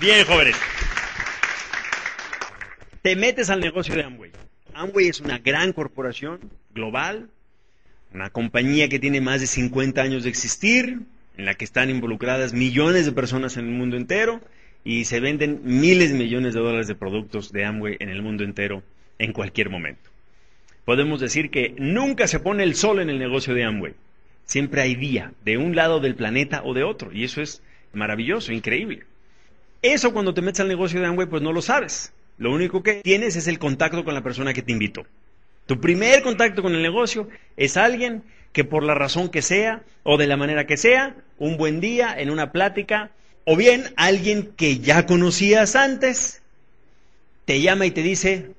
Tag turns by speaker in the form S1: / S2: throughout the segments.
S1: Bien, jóvenes. Te metes al negocio de Amway. Amway es una gran corporación global, una compañía que tiene más de 50 años de existir, en la que están involucradas millones de personas en el mundo entero y se venden miles de millones de dólares de productos de Amway en el mundo entero en cualquier momento. Podemos decir que nunca se pone el sol en el negocio de Amway. Siempre hay día, de un lado del planeta o de otro, y eso es maravilloso, increíble. Eso cuando te metes al negocio de Amway, pues no lo sabes. Lo único que tienes es el contacto con la persona que te invitó. Tu primer contacto con el negocio es alguien que por la razón que sea o de la manera que sea, un buen día en una plática, o bien alguien que ya conocías antes, te llama y te dice,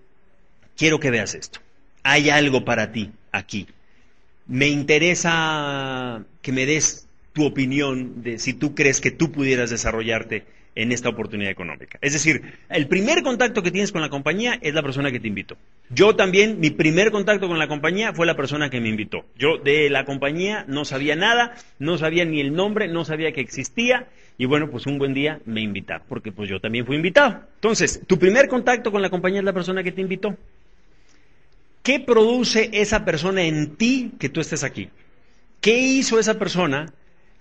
S1: quiero que veas esto. Hay algo para ti aquí. Me interesa que me des tu opinión de si tú crees que tú pudieras desarrollarte en esta oportunidad económica. Es decir, el primer contacto que tienes con la compañía es la persona que te invitó. Yo también, mi primer contacto con la compañía fue la persona que me invitó. Yo de la compañía no sabía nada, no sabía ni el nombre, no sabía que existía y bueno, pues un buen día me invitaron, porque pues yo también fui invitado. Entonces, tu primer contacto con la compañía es la persona que te invitó. ¿Qué produce esa persona en ti que tú estés aquí? ¿Qué hizo esa persona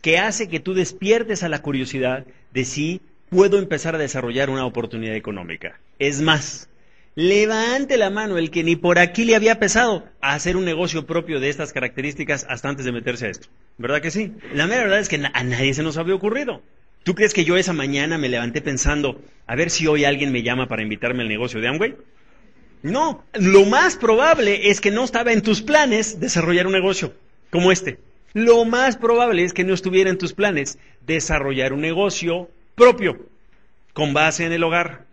S1: que hace que tú despiertes a la curiosidad de si puedo empezar a desarrollar una oportunidad económica? Es más, levante la mano el que ni por aquí le había pesado a hacer un negocio propio de estas características hasta antes de meterse a esto. ¿Verdad que sí? La mera verdad es que a nadie se nos había ocurrido. ¿Tú crees que yo esa mañana me levanté pensando, a ver si hoy alguien me llama para invitarme al negocio de Amway? No, lo más probable es que no estaba en tus planes desarrollar un negocio como este. Lo más probable es que no estuviera en tus planes desarrollar un negocio propio, con base en el hogar.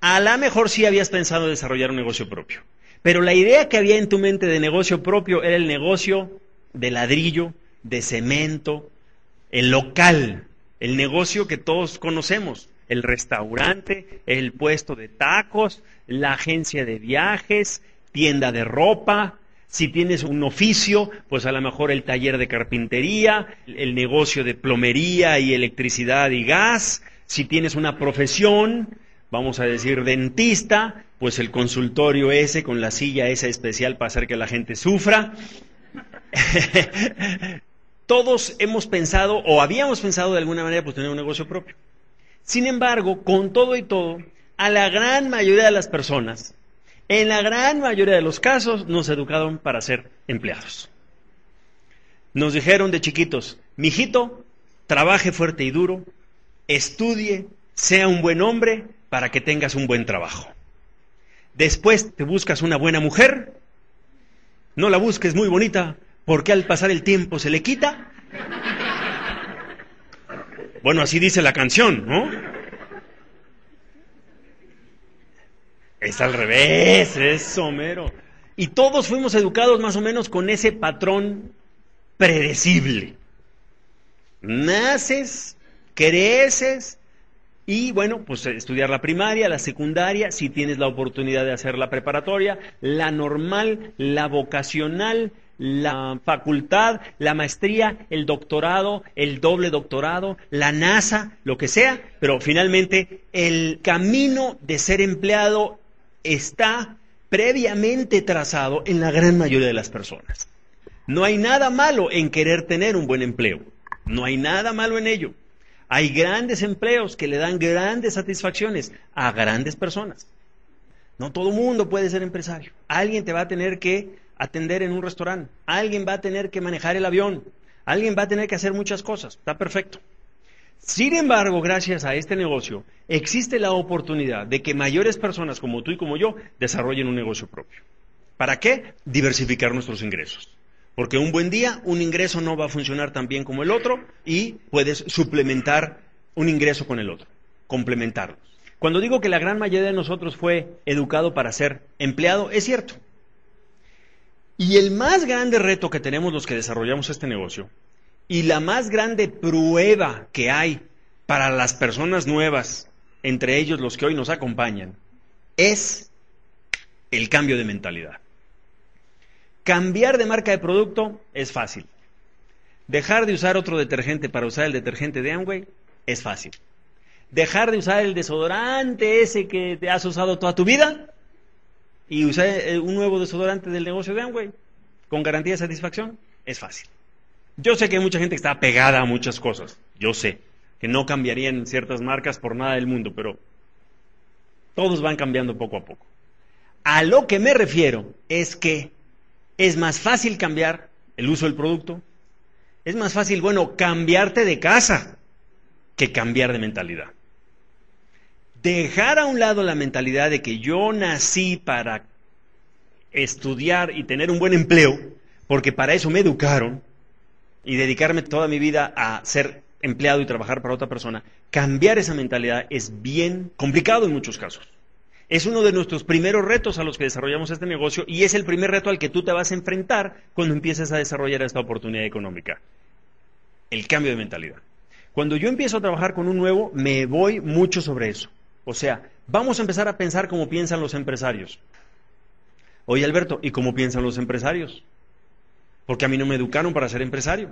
S1: A lo mejor sí habías pensado desarrollar un negocio propio, pero la idea que había en tu mente de negocio propio era el negocio de ladrillo, de cemento, el local, el negocio que todos conocemos, el restaurante, el puesto de tacos, la agencia de viajes, tienda de ropa, si tienes un oficio, pues a lo mejor el taller de carpintería, el negocio de plomería y electricidad y gas. Si tienes una profesión, vamos a decir dentista, pues el consultorio ese con la silla esa especial para hacer que la gente sufra. Todos hemos pensado o habíamos pensado de alguna manera pues tener un negocio propio. Sin embargo, con todo y todo, a la gran mayoría de las personas, en la gran mayoría de los casos, nos educaron para ser empleados. Nos dijeron de chiquitos, mijito, trabaje fuerte y duro, estudie, sea un buen hombre para que tengas un buen trabajo. Después te buscas una buena mujer, no la busques muy bonita, porque al pasar el tiempo se le quita. Bueno, así dice la canción, ¿no? Es al revés, es somero. Y todos fuimos educados más o menos con ese patrón predecible. Naces, creces y bueno, pues estudiar la primaria, la secundaria, si tienes la oportunidad de hacer la preparatoria, la normal, la vocacional, la facultad, la maestría, el doctorado, el doble doctorado, la NASA, lo que sea, pero finalmente el camino de ser empleado está previamente trazado en la gran mayoría de las personas. No hay nada malo en querer tener un buen empleo, no hay nada malo en ello. Hay grandes empleos que le dan grandes satisfacciones a grandes personas. No todo mundo puede ser empresario. Alguien te va a tener que atender en un restaurante, alguien va a tener que manejar el avión, alguien va a tener que hacer muchas cosas. Está perfecto. Sin embargo, gracias a este negocio, existe la oportunidad de que mayores personas como tú y como yo desarrollen un negocio propio. ¿Para qué? Diversificar nuestros ingresos. Porque un buen día un ingreso no va a funcionar tan bien como el otro y puedes suplementar un ingreso con el otro, complementarlos. Cuando digo que la gran mayoría de nosotros fue educado para ser empleado, es cierto. Y el más grande reto que tenemos los que desarrollamos este negocio y la más grande prueba que hay para las personas nuevas, entre ellos los que hoy nos acompañan, es el cambio de mentalidad. Cambiar de marca de producto es fácil. Dejar de usar otro detergente para usar el detergente de Amway es fácil. dejar de usar el desodorante ese que te has usado toda tu vida y usar eh, un nuevo desodorante del negocio de Amway con garantía de satisfacción. Es fácil. Yo sé que hay mucha gente que está pegada a muchas cosas. Yo sé que no cambiarían ciertas marcas por nada del mundo, pero todos van cambiando poco a poco. A lo que me refiero es que es más fácil cambiar el uso del producto, es más fácil, bueno, cambiarte de casa que cambiar de mentalidad. Dejar a un lado la mentalidad de que yo nací para estudiar y tener un buen empleo, porque para eso me educaron, y dedicarme toda mi vida a ser empleado y trabajar para otra persona, cambiar esa mentalidad es bien complicado en muchos casos. Es uno de nuestros primeros retos a los que desarrollamos este negocio y es el primer reto al que tú te vas a enfrentar cuando empieces a desarrollar esta oportunidad económica. El cambio de mentalidad. Cuando yo empiezo a trabajar con un nuevo, me voy mucho sobre eso. O sea, vamos a empezar a pensar como piensan los empresarios. Oye, Alberto, ¿y cómo piensan los empresarios? Porque a mí no me educaron para ser empresario.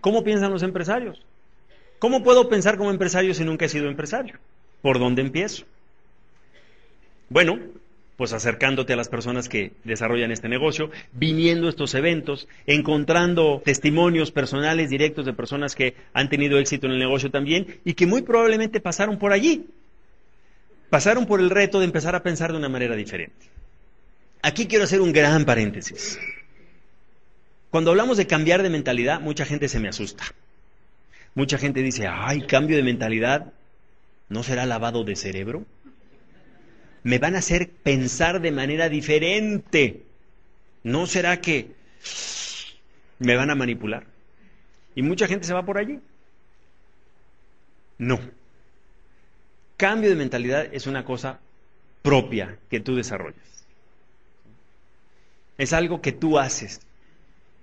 S1: ¿Cómo piensan los empresarios? ¿Cómo puedo pensar como empresario si nunca he sido empresario? ¿Por dónde empiezo? Bueno, pues acercándote a las personas que desarrollan este negocio, viniendo a estos eventos, encontrando testimonios personales directos de personas que han tenido éxito en el negocio también y que muy probablemente pasaron por allí. Pasaron por el reto de empezar a pensar de una manera diferente. Aquí quiero hacer un gran paréntesis. Cuando hablamos de cambiar de mentalidad, mucha gente se me asusta. Mucha gente dice, ay, cambio de mentalidad, ¿no será lavado de cerebro? me van a hacer pensar de manera diferente. ¿No será que me van a manipular? Y mucha gente se va por allí. No. Cambio de mentalidad es una cosa propia que tú desarrollas. Es algo que tú haces.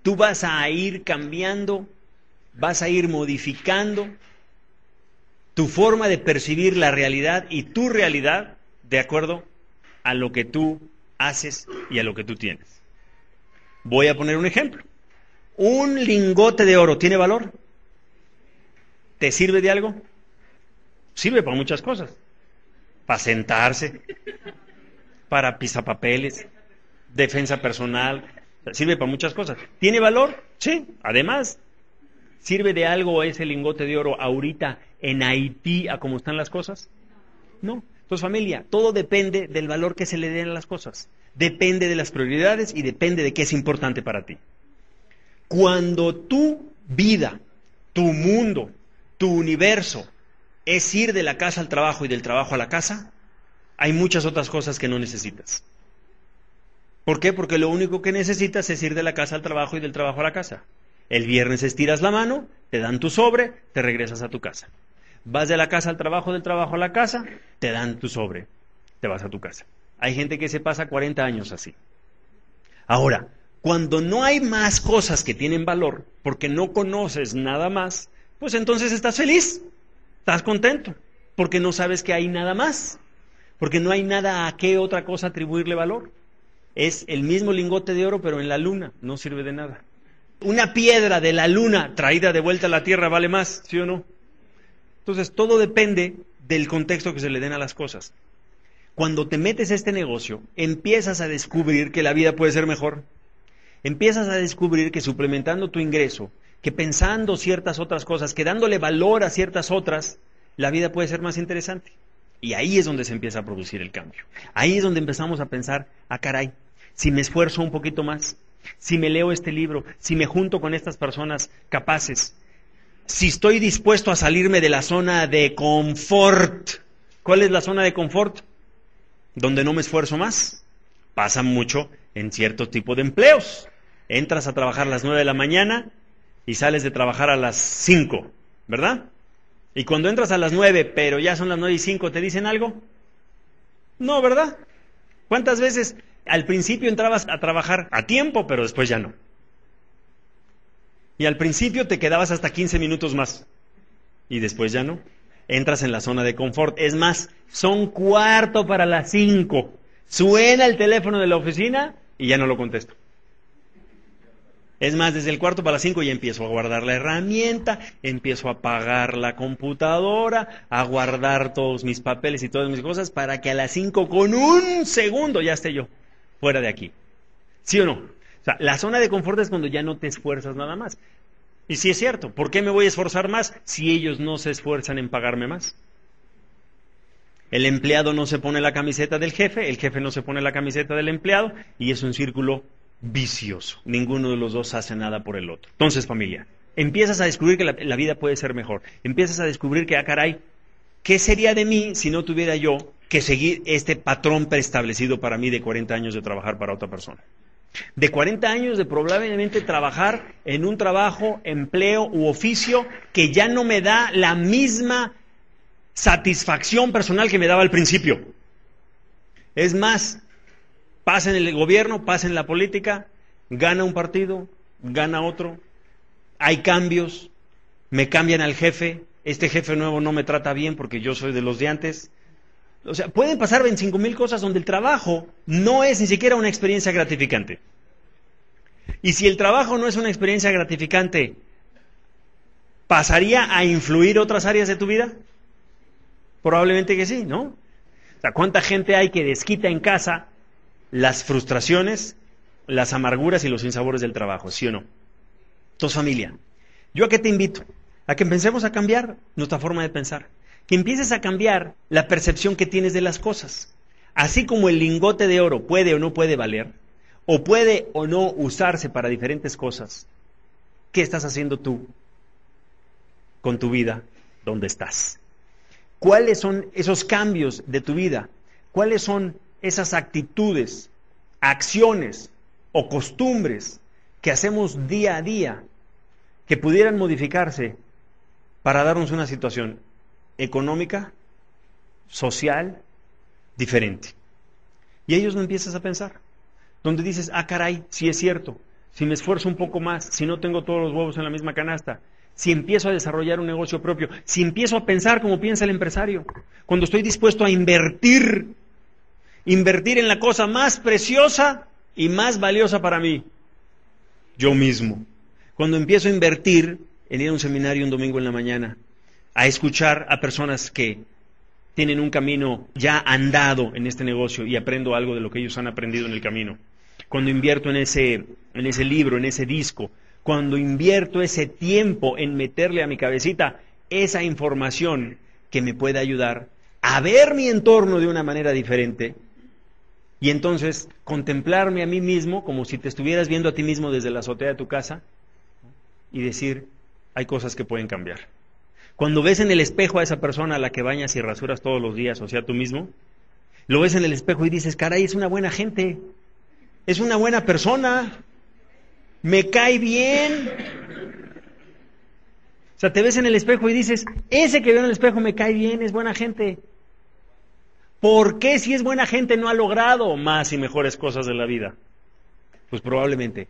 S1: Tú vas a ir cambiando, vas a ir modificando tu forma de percibir la realidad y tu realidad de acuerdo a lo que tú haces y a lo que tú tienes. Voy a poner un ejemplo. ¿Un lingote de oro tiene valor? ¿Te sirve de algo? Sirve para muchas cosas. Para sentarse, para pisapapeles, defensa personal, sirve para muchas cosas. ¿Tiene valor? Sí. Además, ¿sirve de algo ese lingote de oro ahorita en Haití a cómo están las cosas? No. Entonces, familia, todo depende del valor que se le den a las cosas. Depende de las prioridades y depende de qué es importante para ti. Cuando tu vida, tu mundo, tu universo es ir de la casa al trabajo y del trabajo a la casa, hay muchas otras cosas que no necesitas. ¿Por qué? Porque lo único que necesitas es ir de la casa al trabajo y del trabajo a la casa. El viernes estiras la mano, te dan tu sobre, te regresas a tu casa. Vas de la casa al trabajo, del trabajo a la casa, te dan tu sobre, te vas a tu casa. Hay gente que se pasa 40 años así. Ahora, cuando no hay más cosas que tienen valor, porque no conoces nada más, pues entonces estás feliz, estás contento, porque no sabes que hay nada más, porque no hay nada a qué otra cosa atribuirle valor. Es el mismo lingote de oro, pero en la luna, no sirve de nada. Una piedra de la luna traída de vuelta a la tierra vale más, ¿sí o no? Entonces, todo depende del contexto que se le den a las cosas. Cuando te metes a este negocio, empiezas a descubrir que la vida puede ser mejor. Empiezas a descubrir que suplementando tu ingreso, que pensando ciertas otras cosas, que dándole valor a ciertas otras, la vida puede ser más interesante. Y ahí es donde se empieza a producir el cambio. Ahí es donde empezamos a pensar, ah, caray, si me esfuerzo un poquito más, si me leo este libro, si me junto con estas personas capaces, si estoy dispuesto a salirme de la zona de confort. ¿Cuál es la zona de confort? Donde no me esfuerzo más. Pasa mucho en cierto tipo de empleos. Entras a trabajar a las nueve de la mañana y sales de trabajar a las cinco, ¿verdad? Y cuando entras a las nueve, pero ya son las nueve y cinco, ¿te dicen algo? No, ¿verdad? ¿Cuántas veces al principio entrabas a trabajar a tiempo, pero después ya no? Y al principio te quedabas hasta 15 minutos más. Y después ya no. Entras en la zona de confort. Es más, son cuarto para las 5. Suena el teléfono de la oficina y ya no lo contesto. Es más, desde el cuarto para las cinco ya empiezo a guardar la herramienta, empiezo a apagar la computadora, a guardar todos mis papeles y todas mis cosas para que a las cinco con un segundo ya esté yo fuera de aquí. ¿Sí o no? O sea, la zona de confort es cuando ya no te esfuerzas nada más. Y sí es cierto, ¿por qué me voy a esforzar más si ellos no se esfuerzan en pagarme más? El empleado no se pone la camiseta del jefe, el jefe no se pone la camiseta del empleado y es un círculo vicioso. Ninguno de los dos hace nada por el otro. Entonces, familia, empiezas a descubrir que la, vida puede ser mejor. Empiezas a descubrir que, ah, caray, ¿qué sería de mí si no tuviera yo que seguir este patrón preestablecido para mí de 40 años de trabajar para otra persona? De 40 años de probablemente trabajar en un trabajo, empleo u oficio que ya no me da la misma satisfacción personal que me daba al principio. Es más, pasa en el gobierno, pasa en la política, gana un partido, gana otro, hay cambios, me cambian al jefe, este jefe nuevo no me trata bien porque yo soy de los de antes. O sea, pueden pasar 25 mil cosas donde el trabajo no es ni siquiera una experiencia gratificante. Y si el trabajo no es una experiencia gratificante, ¿pasaría a influir otras áreas de tu vida? Probablemente que sí, ¿no? O sea, ¿cuánta gente hay que desquita en casa las frustraciones, las amarguras y los insabores del trabajo, ¿sí o no? Entonces, familia, ¿yo a qué te invito? A que empecemos a cambiar nuestra forma de pensar, que empieces a cambiar la percepción que tienes de las cosas. Así como el lingote de oro puede o no puede valer, o puede o no usarse para diferentes cosas, ¿qué estás haciendo tú con tu vida donde estás? ¿Cuáles son esos cambios de tu vida? ¿Cuáles son esas actitudes, acciones o costumbres que hacemos día a día que pudieran modificarse para darnos una situación económica, social, diferente? Y ellos no empiezas a pensar. Donde dices, ah, caray, si es cierto, si me esfuerzo un poco más, si no tengo todos los huevos en la misma canasta, si empiezo a desarrollar un negocio propio, si empiezo a pensar como piensa el empresario, cuando estoy dispuesto a invertir, invertir en la cosa más preciosa y más valiosa para mí, yo mismo. Cuando empiezo a invertir en ir a un seminario un domingo en la mañana, a escuchar a personas que tienen un camino ya andado en este negocio y aprendo algo de lo que ellos han aprendido en el camino. Cuando invierto en ese, en ese libro, en ese disco, cuando invierto ese tiempo en meterle a mi cabecita esa información que me puede ayudar a ver mi entorno de una manera diferente y entonces contemplarme a mí mismo como si te estuvieras viendo a ti mismo desde la azotea de tu casa y decir, hay cosas que pueden cambiar. Cuando ves en el espejo a esa persona a la que bañas y rasuras todos los días, o sea, tú mismo, lo ves en el espejo y dices, caray, es una buena gente, es una buena persona, me cae bien. O sea, te ves en el espejo y dices, ese que veo en el espejo me cae bien, es buena gente. ¿Por qué si es buena gente no ha logrado más y mejores cosas de la vida? Pues probablemente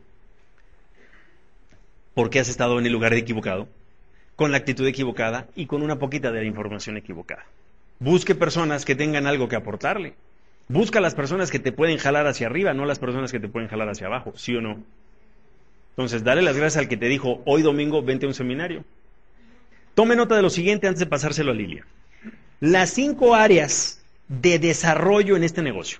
S1: porque has estado en el lugar equivocado, con la actitud equivocada y con una poquita de la información equivocada. Busque personas que tengan algo que aportarle. Busca las personas que te pueden jalar hacia arriba, no las personas que te pueden jalar hacia abajo, ¿sí o no? Entonces, dale las gracias al que te dijo, hoy domingo vente a un seminario. Tome nota de lo siguiente antes de pasárselo a Lilia. Las cinco áreas de desarrollo en este negocio.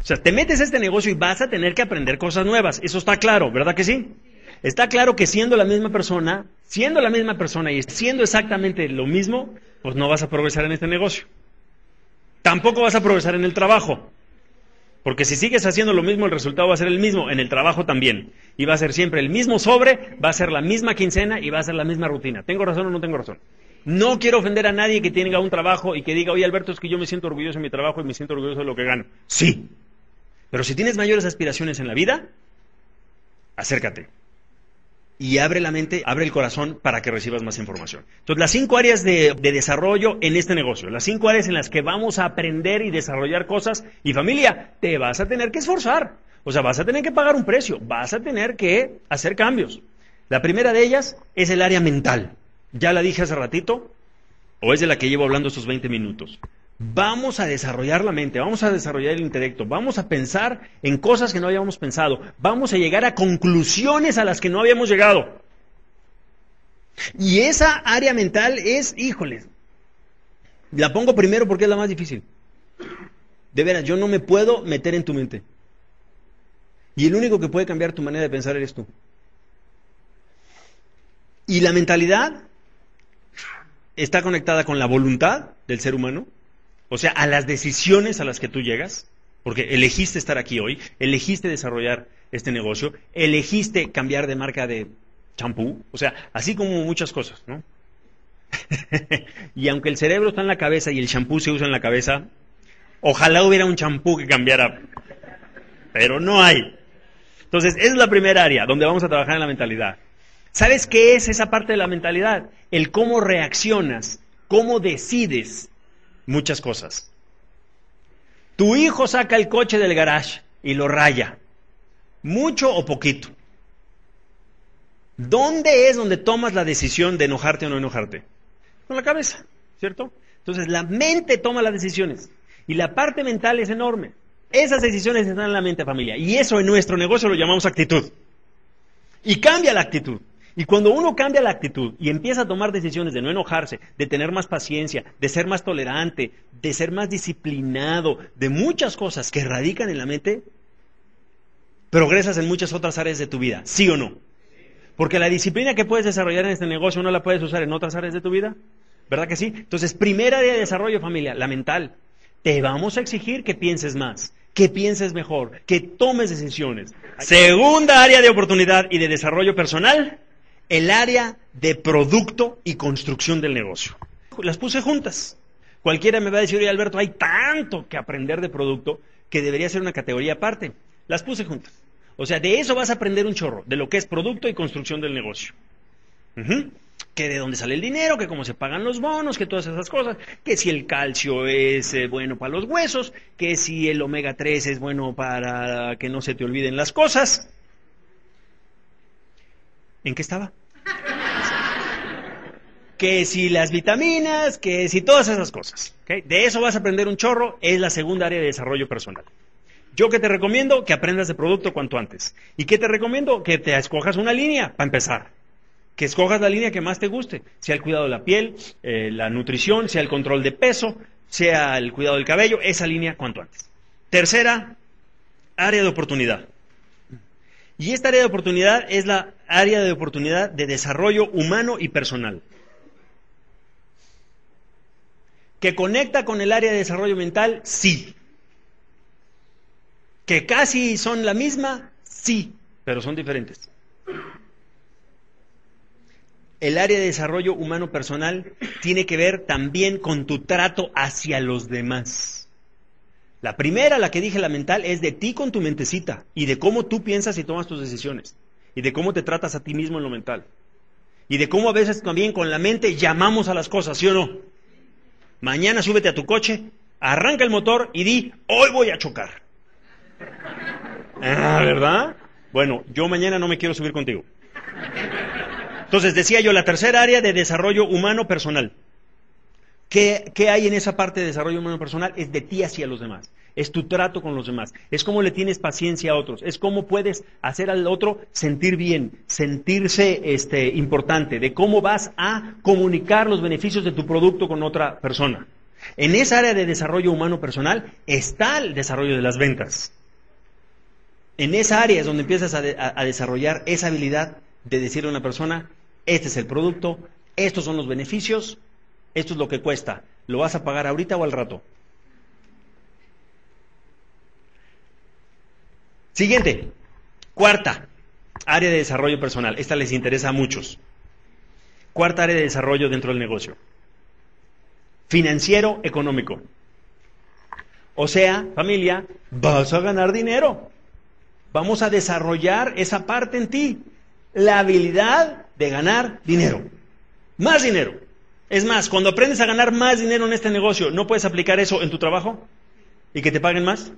S1: O sea, te metes a este negocio y vas a tener que aprender cosas nuevas. Eso está claro, ¿verdad que sí? Está claro que siendo la misma persona, siendo la misma persona y siendo exactamente lo mismo, pues no vas a progresar en este negocio. Tampoco vas a progresar en el trabajo. Porque si sigues haciendo lo mismo, el resultado va a ser el mismo, en el trabajo también. Y va a ser siempre el mismo sobre, va a ser la misma quincena y va a ser la misma rutina. ¿Tengo razón o no tengo razón? No quiero ofender a nadie que tenga un trabajo y que diga, oye Alberto, es que yo me siento orgulloso de mi trabajo y me siento orgulloso de lo que gano. Sí. Pero si tienes mayores aspiraciones en la vida, acércate y abre la mente, abre el corazón para que recibas más información. Entonces, las cinco áreas de, desarrollo en este negocio, las cinco áreas en las que vamos a aprender y desarrollar cosas, y familia, te vas a tener que esforzar. O sea, vas a tener que pagar un precio, vas a tener que hacer cambios. La primera de ellas es el área mental. Ya la dije hace ratito, o es de la que llevo hablando estos 20 minutos. Vamos a desarrollar la mente, vamos a desarrollar el intelecto, vamos a pensar en cosas que no habíamos pensado, vamos a llegar a conclusiones a las que no habíamos llegado. Y esa área mental es, híjole, la pongo primero porque es la más difícil. De veras, yo no me puedo meter en tu mente. Y el único que puede cambiar tu manera de pensar eres tú. Y la mentalidad está conectada con la voluntad del ser humano, o sea, a las decisiones a las que tú llegas, porque elegiste estar aquí hoy, elegiste desarrollar este negocio, elegiste cambiar de marca de champú, o sea, así como muchas cosas, ¿no? y aunque el cerebro está en la cabeza y el champú se usa en la cabeza, ojalá hubiera un champú que cambiara, pero no hay. Entonces, esa es la primera área donde vamos a trabajar en la mentalidad. ¿Sabes qué es esa parte de la mentalidad? El cómo reaccionas, cómo decides muchas cosas. Tu hijo saca el coche del garage y lo raya, mucho o poquito. ¿Dónde es donde tomas la decisión de enojarte o no enojarte? Con la cabeza, ¿cierto? Entonces la mente toma las decisiones y la parte mental es enorme. Esas decisiones están en la mente familia y eso en nuestro negocio lo llamamos actitud. Y cambia la actitud. Y cuando uno cambia la actitud y empieza a tomar decisiones de no enojarse, de tener más paciencia, de ser más tolerante, de ser más disciplinado, de muchas cosas que radican en la mente, progresas en muchas otras áreas de tu vida, ¿sí o no? Porque la disciplina que puedes desarrollar en este negocio no la puedes usar en otras áreas de tu vida, ¿verdad que sí? Entonces, primera área de desarrollo familia, la mental. Te vamos a exigir que pienses más, que pienses mejor, que tomes decisiones. Segunda área de oportunidad y de desarrollo personal, el área de producto y construcción del negocio. Las puse juntas. Cualquiera me va a decir, oye Alberto, hay tanto que aprender de producto que debería ser una categoría aparte. Las puse juntas. O sea, de eso vas a aprender un chorro, de lo que es producto y construcción del negocio. Que de dónde sale el dinero, que cómo se pagan los bonos, que todas esas cosas, que si el calcio es eh, bueno para los huesos, que si el omega 3 es bueno para que no se te olviden las cosas. ¿En qué estaba? Que si las vitaminas, que si todas esas cosas. De eso vas a aprender un chorro, es la segunda área de desarrollo personal. Yo que te recomiendo que aprendas de producto cuanto antes. ¿Y qué te recomiendo? Que te escojas una línea para empezar. Que escojas la línea que más te guste, sea el cuidado de la piel, eh, la nutrición, sea el control de peso, sea el cuidado del cabello, esa línea cuanto antes. Tercera, área de oportunidad. Y esta área de oportunidad es la área de oportunidad de desarrollo humano y personal. ¿Que conecta con el área de desarrollo mental? Sí. ¿Que casi son la misma? Sí, pero son diferentes. El área de desarrollo humano personal tiene que ver también con tu trato hacia los demás. La primera, la que dije, la mental, es de ti con tu mentecita y de cómo tú piensas y tomas tus decisiones y de cómo te tratas a ti mismo en lo mental y de cómo a veces también con la mente llamamos a las cosas, ¿sí o no? Mañana súbete a tu coche, arranca el motor y di, hoy voy a chocar. Ah, ¿verdad? Bueno, yo mañana no me quiero subir contigo. Entonces decía yo, la tercera área de desarrollo humano personal. ¿Qué, hay en esa parte de desarrollo humano personal? Es de ti hacia los demás. Es tu trato con los demás. Es cómo le tienes paciencia a otros. Es cómo puedes hacer al otro sentir bien, sentirse este, importante. De cómo vas a comunicar los beneficios de tu producto con otra persona. En esa área de desarrollo humano personal está el desarrollo de las ventas. En esa área es donde empiezas a, a desarrollar esa habilidad de decirle a una persona, este es el producto, estos son los beneficios, esto es lo que cuesta. ¿Lo vas a pagar ahorita o al rato? Siguiente, cuarta, área de desarrollo personal. Esta les interesa a muchos. Cuarta área de desarrollo dentro del negocio. Financiero económico. O sea, familia, vas a ganar dinero. Vamos a desarrollar esa parte en ti. La habilidad de ganar dinero. Más dinero. Es más, cuando aprendes a ganar más dinero en este negocio, ¿no puedes aplicar eso en tu trabajo? ¿Y que te paguen más?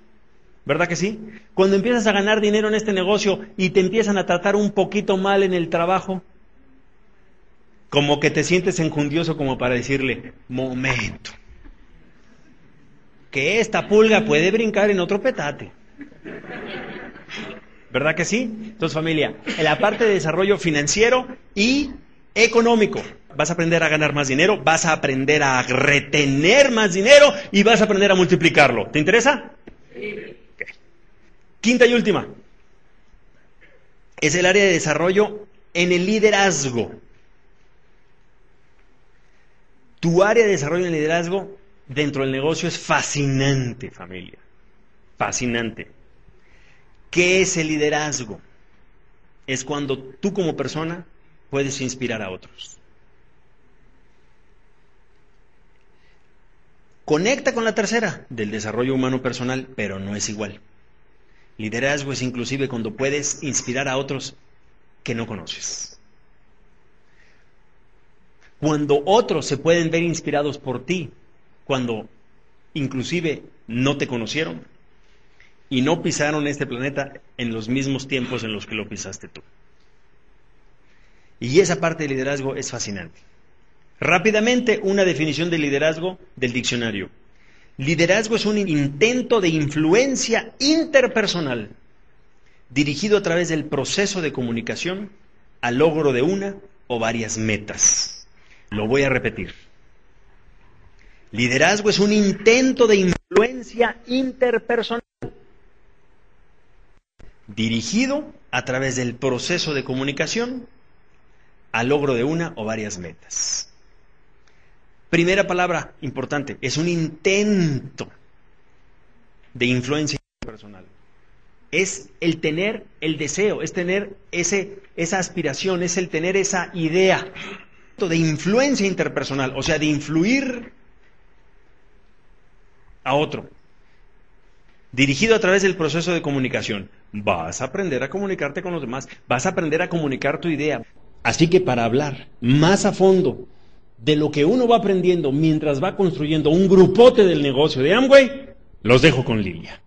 S1: ¿Verdad que sí? Cuando empiezas a ganar dinero en este negocio y te empiezan a tratar un poquito mal en el trabajo, como que te sientes enjundioso como para decirle, momento. que esta pulga puede brincar en otro petate. ¿Verdad que sí? Entonces, familia, en la parte de desarrollo financiero y económico, vas a aprender a ganar más dinero, vas a aprender a retener más dinero y vas a aprender a multiplicarlo. ¿Te interesa? Sí. Quinta y última. Es el área de desarrollo en el liderazgo. Tu área de desarrollo en el liderazgo dentro del negocio es fascinante, familia. Fascinante. ¿Qué es el liderazgo? Es cuando tú como persona puedes inspirar a otros. Conecta con la tercera, del desarrollo humano personal, pero no es igual. Liderazgo es inclusive cuando puedes inspirar a otros que no conoces. Cuando otros se pueden ver inspirados por ti, cuando inclusive no te conocieron y no pisaron este planeta en los mismos tiempos en los que lo pisaste tú. Y esa parte del liderazgo es fascinante. Rápidamente, una definición de liderazgo del diccionario. Liderazgo es un intento de influencia interpersonal dirigido a través del proceso de comunicación al logro de una o varias metas. Lo voy a repetir. Liderazgo es un intento de influencia interpersonal dirigido a través del proceso de comunicación al logro de una o varias metas. Primera palabra importante, es un intento de influencia personal. Es el tener el deseo, es tener ese, esa aspiración, es el tener esa idea de influencia interpersonal, o sea, de influir a otro, dirigido a través del proceso de comunicación. Vas a aprender a comunicarte con los demás, vas a aprender a comunicar tu idea. Así que para hablar más a fondo de lo que uno va aprendiendo mientras va construyendo un grupote del negocio de Amway, los dejo con Lilia.